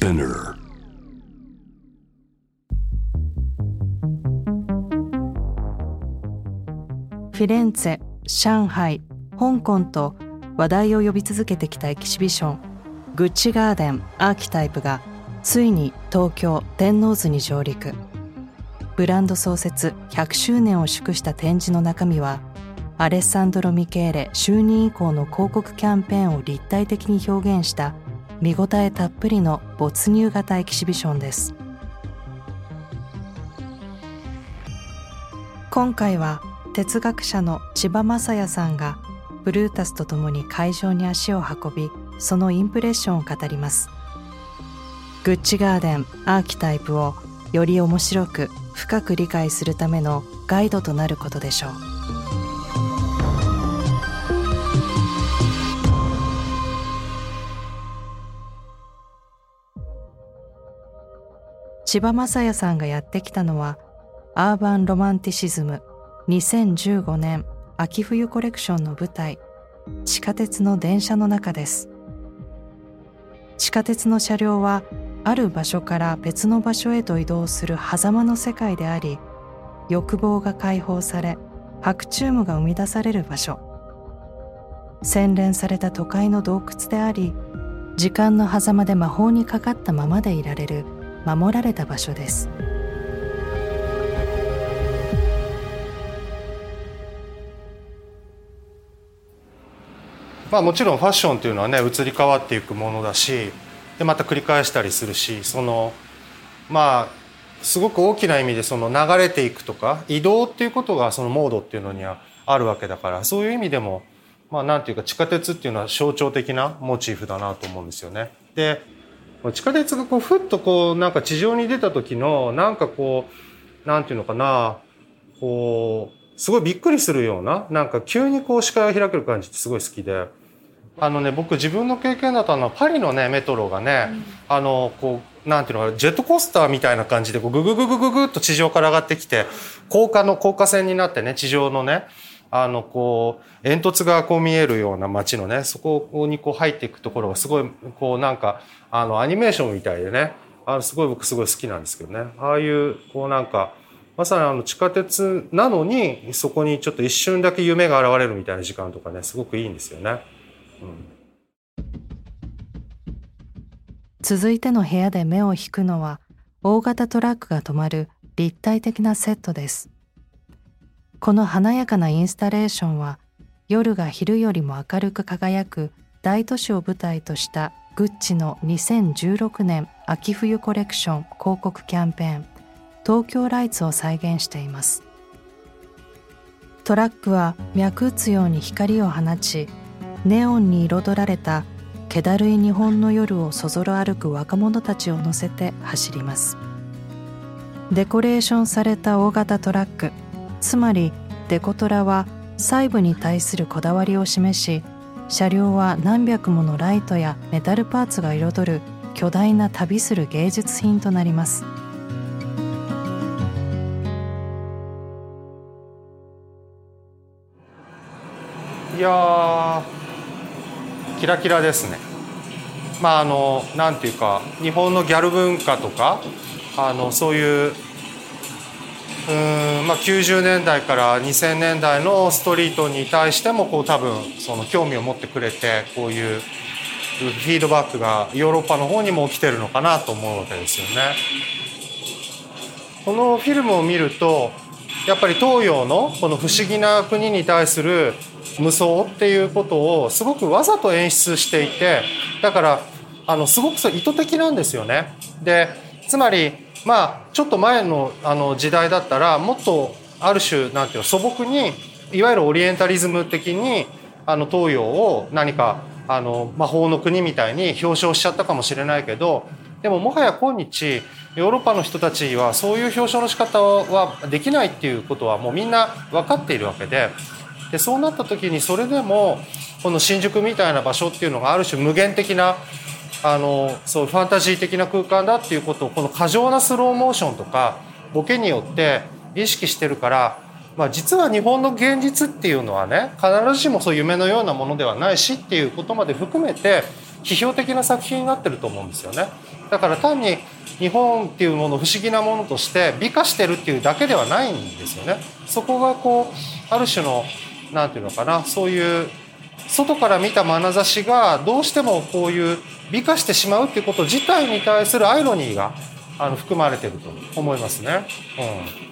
Spinner. フィレンツェ、上海、香港と話題を呼び続けてきたエキシビション。グッチガーデンアーキタイプがついに東京天王洲に上陸。ブランド創設100周年を祝した展示の中身はアレッサンドロ・ミケーレ就任以降の広告キャンペーンを立体的に表現した見応えたっぷりの没入型エキシビションです。今回は哲学者の千葉雅也さんがブルータスと共に会場に足を運びそのインプレッションを語ります。グッチガーデンアーキタイプをより面白く深く理解するためのガイドとなることでしょう。千葉雅也さんがやってきたのはアーバン・ロマンティシズム2015年秋冬コレクションの舞台地下鉄の電車の中です。地下鉄の車両はある場所から別の場所へと移動する狭間の世界であり欲望が解放され白チュームが生み出される場所。洗練された都会の洞窟であり時間の狭間で魔法にかかったままでいられる。守られた場所です。まあ、もちろんファッションというのはね移り変わっていくものだしでまた繰り返したりするしそのまあすごく大きな意味でその流れていくとか移動っていうことがそのモードっていうのにはあるわけだからそういう意味でもまあなんていうか地下鉄っていうのは象徴的なモチーフだなと思うんですよね。で地下鉄がこうふっとこうなんか地上に出た時のなんかこうなんていうのかなこうすごいびっくりするようななんか急にこう視界を開ける感じってすごい好きで。あのね僕自分の経験だとあのパリのねメトロがね、うん、あのこうなんていうのかジェットコースターみたいな感じでこうググググググっと地上から上がってきて高架の高架線になってね地上のねあのこう煙突がこう見えるような街のねそこにこう入っていくところがすごいこうなんかあのアニメーションみたいでねあのすごい僕すごい好きなんですけどね。ああいうこうなんかまさにあの地下鉄なのにそこにちょっと一瞬だけ夢が現れるみたいな時間とかねすごくいいんですよね。続いての部屋で目を引くのは大型トラックが止まる立体的なセットです。この華やかなインスタレーションは夜が昼よりも明るく輝く大都市を舞台としたグッチの2016年秋冬コレクション広告キャンペーン。東京ライツを再現しています。トラックは脈打つように光を放ちネオンに彩られた気だるい日本の夜をそぞろ歩く若者たちを乗せて走ります。デコレーションされた大型トラック。つまりデコトラは細部に対するこだわりを示し車両は何百ものライトやメタルパーツが彩る巨大な旅する芸術品となりますいやキラキラですね。まああのなんていうか日本のギャル文化とかあのそういううんまあ、90年代から2000年代のストリートに対してもこう多分その興味を持ってくれてこういうフィードバックがヨーロッパの方にも起きてるのかなと思うわけですよね。このフィルムを見るとやっぱり東洋のこの不思議な国に対する無双っていうことをすごくわざと演出していてだからあのすごく意図的なんですよね。でつまりまあちょっと前のあの時代だったらもっとある種なんていう素朴にいわゆるオリエンタリズム的にあの東洋を何かあの魔法の国みたいに表彰しちゃったかもしれないけどでももはや今日ヨーロッパの人たちはそういう表彰の仕方はできないっていうことはもうみんな分かっているわけででそうなった時にそれでもこの新宿みたいな場所っていうのがある種無限的なあのそうファンタジー的な空間だっていうことをこの過剰なスローモーションとかボケによって意識してるから、まあ、実は日本の現実っていうのはね必ずしもそう夢のようなものではないしっていうことまで含めて批評的な作品になってると思うんですよね。だから単に日本っていうもの不思議なものとして美化してるっていうだけではないんですよね。そこがこうある種のなんていうのかなそういう外から見た眼差しがどうしてもこういう美化してしまうっていうこと自体に対するアイロニーがあの含まれてると思いますね。うん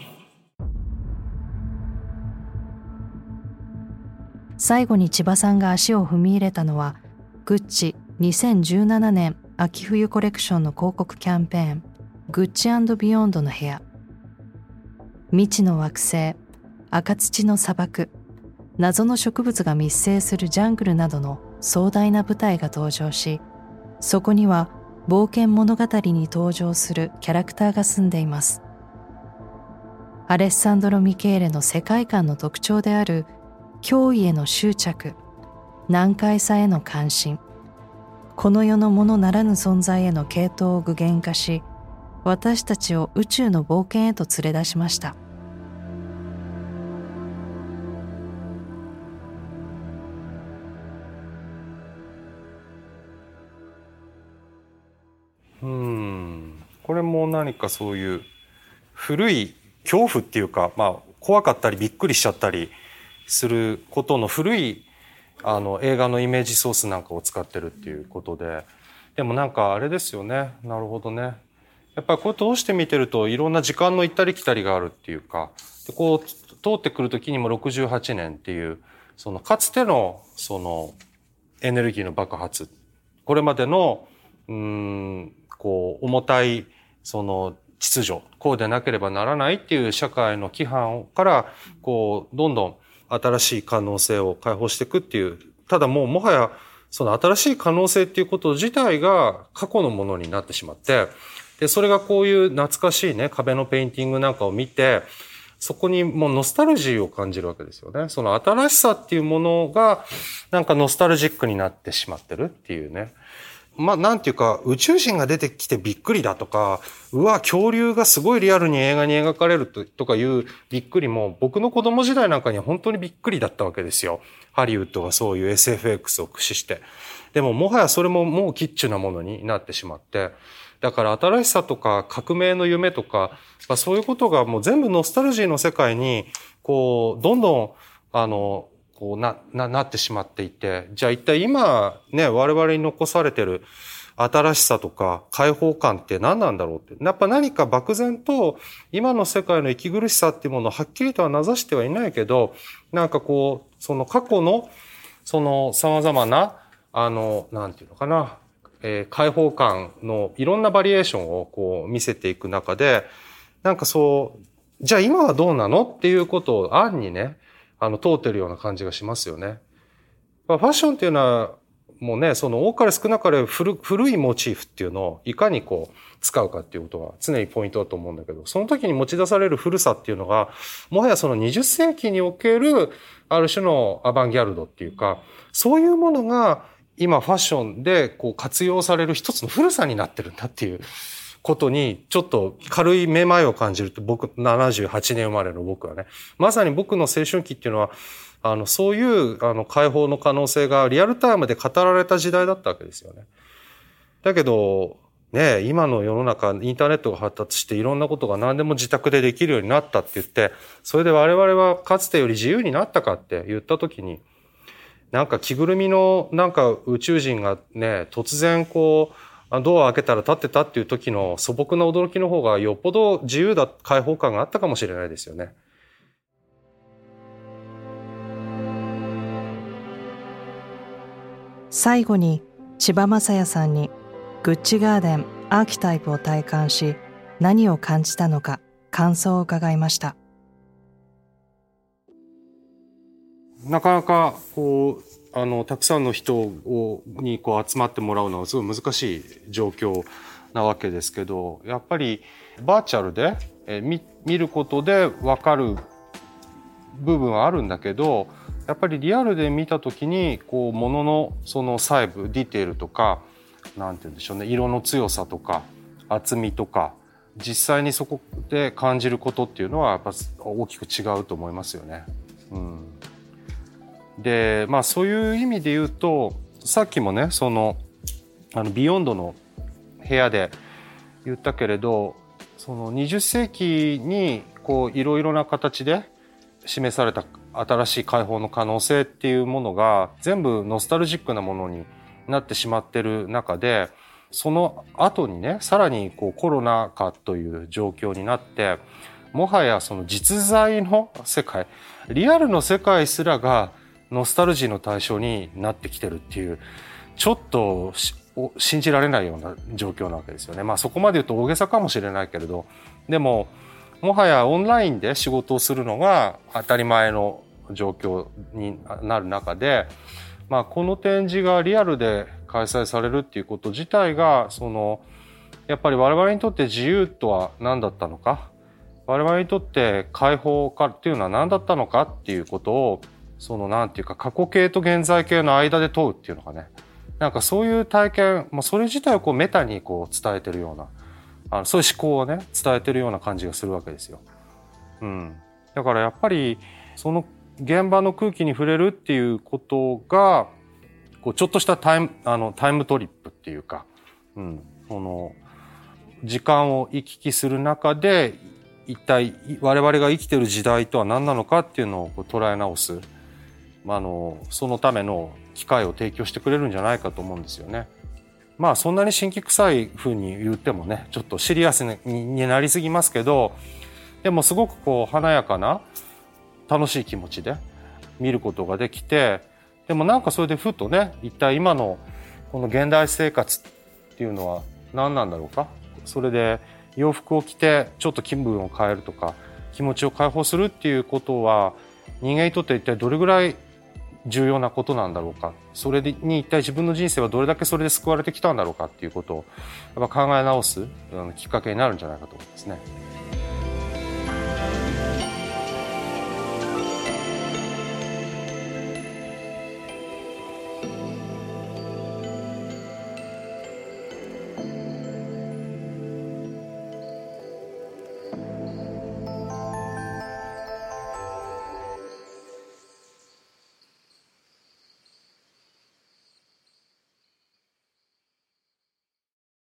最後に千葉さんが足を踏み入れたのはグッチ2017年秋冬コレクションの広告キャンペーングッチビヨンドの部屋未知の惑星赤土の砂漠謎の植物が密生するジャングルなどの壮大な舞台が登場しそこには冒険物語に登場するキャラクターが住んでいます。アレッサンドロ・ミケーレの世界観の特徴である脅威への執着難解さへの関心この世のものならぬ存在への系統を具現化し私たちを宇宙の冒険へと連れ出しました。うん。これも何かそういう古い恐怖っていうか、まあ、怖かったりびっくりしちゃったりすることの古いあの映画のイメージソースなんかを使ってるっていうことで。でもなんかあれですよね。なるほどね。やっぱりこう通して見てるといろんな時間の行ったり来たりがあるっていうか。でこう通ってくる時にも68年っていうそのかつてのそのエネルギーの爆発。これまでのうんこう重たいその秩序こうでなければならないっていう社会の規範からこうどんどん新しい可能性を解放していくっていう、ただもうもはやその新しい可能性っていうこと自体が過去のものになってしまって、で、それがこういう懐かしいね、壁のペインティングなんかを見て、そこにもうノスタルジーを感じるわけですよね。その新しさっていうものが、なんかノスタルジックになってしまってるっていうね。まあ、なんていうか、宇宙人が出てきてびっくりだとか、うわ、恐竜がすごいリアルに映画に描かれるとかいうびっくりも、僕の子供時代なんかには本当にびっくりだったわけですよ。ハリウッドがそういう SFX を駆使して。でも、もはやそれももうキッチュなものになってしまって、だから新しさとか革命の夢とか、まあ、そういうことがもう全部ノスタルジーの世界に、こう、どんどん、あの、こうな、な、なってしまっていて、じゃあ一体今ね、我々に残されてる新しさとか解放感って何なんだろうって。やっぱ何か漠然と今の世界の息苦しさっていうものをはっきりとはなざしてはいないけど、なんかこう、その過去のその様々な、あの、なんていうのかな、えー、解放感のいろんなバリエーションをこう見せていく中で、なんかそう、じゃあ今はどうなのっていうことを暗にね、あの、通ってるような感じがしますよね。ファッションっていうのは、もうね、その多かれ少なかれ古古いモチーフっていうのをいかにこう使うかっていうことが常にポイントだと思うんだけど、その時に持ち出される古さっていうのが、もはやその20世紀におけるある種のアバンギャルドっていうか、そういうものが今ファッションでこう活用される一つの古さになってるんだっていうことにちょっと軽いめまいを感じると僕78年生まれの僕はねまさに僕の青春期っていうのはあのそういうあの解放の可能性がリアルタイムで語られた時代だったわけですよね。だけどね今の世の中インターネットが発達していろんなことが何でも自宅でできるようになったって言ってそれで我々はかつてより自由になったかって言った時になんか着ぐるみのなんか宇宙人がね突然こうドア開けたら立ってたっていう時の素朴な驚きの方がよっぽど自由だ開放感があったかもしれないですよね。最後に千葉雅也さんにグッチガーデンアーキタイプを体感し何を感じたのか感想を伺いましたなかなかこうあのたくさんの人をにこう集まってもらうのはすごい難しい状況なわけですけどやっぱりバーチャルでえ見見ることで分かる部分はあるんだけどやっぱりリアルで見た時にこうもののその細部ディテールとか何て言うんでしょうね色の強さとか厚みとか実際にそこで感じることっていうのはやっぱ大きく違うと思いますよね。うんでまあそういう意味で言うとさっきもねそのあのビヨンドの部屋で言ったけれどその20世紀にこういろいろな形で示された新しい解放の可能性っていうものが全部ノスタルジックなものになってしまってる中でその後にねさらにこうコロナ禍という状況になってもはやその実在の世界リアルの世界すらがノスタルジーの対象になってきてるっていうちょっと信じられないような状況なわけですよね。まあそこまで言うと大げさかもしれないけれどでももはやオンラインで仕事をするのが当たり前の状況になる中で、まあ、この展示がリアルで開催されるっていうこと自体がそのやっぱり我々にとって自由とは何だったのか？我々にとって解放かっていうのは何だったのか？っていうことをそのなんていうか過去形と現在形の間で問うっていうのがね。なんかそういう体験、まあ、それ自体をこうメタにこう伝えてるようなあのそういう思考をね伝えてるような感じがするわけですよ。うん、だからやっぱりその現場の空気に触れるっていうことがこうちょっとしたタイムあのタイムトリップっていうか、うん、その時間を行き来する中で一体我々が生きてる時代とは何なのかっていうのをこう捉え直す、まあ、あのそのための機会を提供してくれるんじゃないかと思うんですよね。まあそんなに新規臭い風に言ってもねちょっとシリアスになりすぎますけどでもすごくこう華やかな楽しい気持ちで見ることができてでもなんかそれでふとね一体今のこの現代生活っていうのは何なんだろうか？それで洋服を着てちょっと気分を変えるとか気持ちを解放するっていうことは人間にとって一体どれぐらい重要なことなんだろうかそれに一体自分の人生はどれだけそれで救われてきたんだろうかっていうことをやっぱ考え直すきっかけになるんじゃないかと思いますね。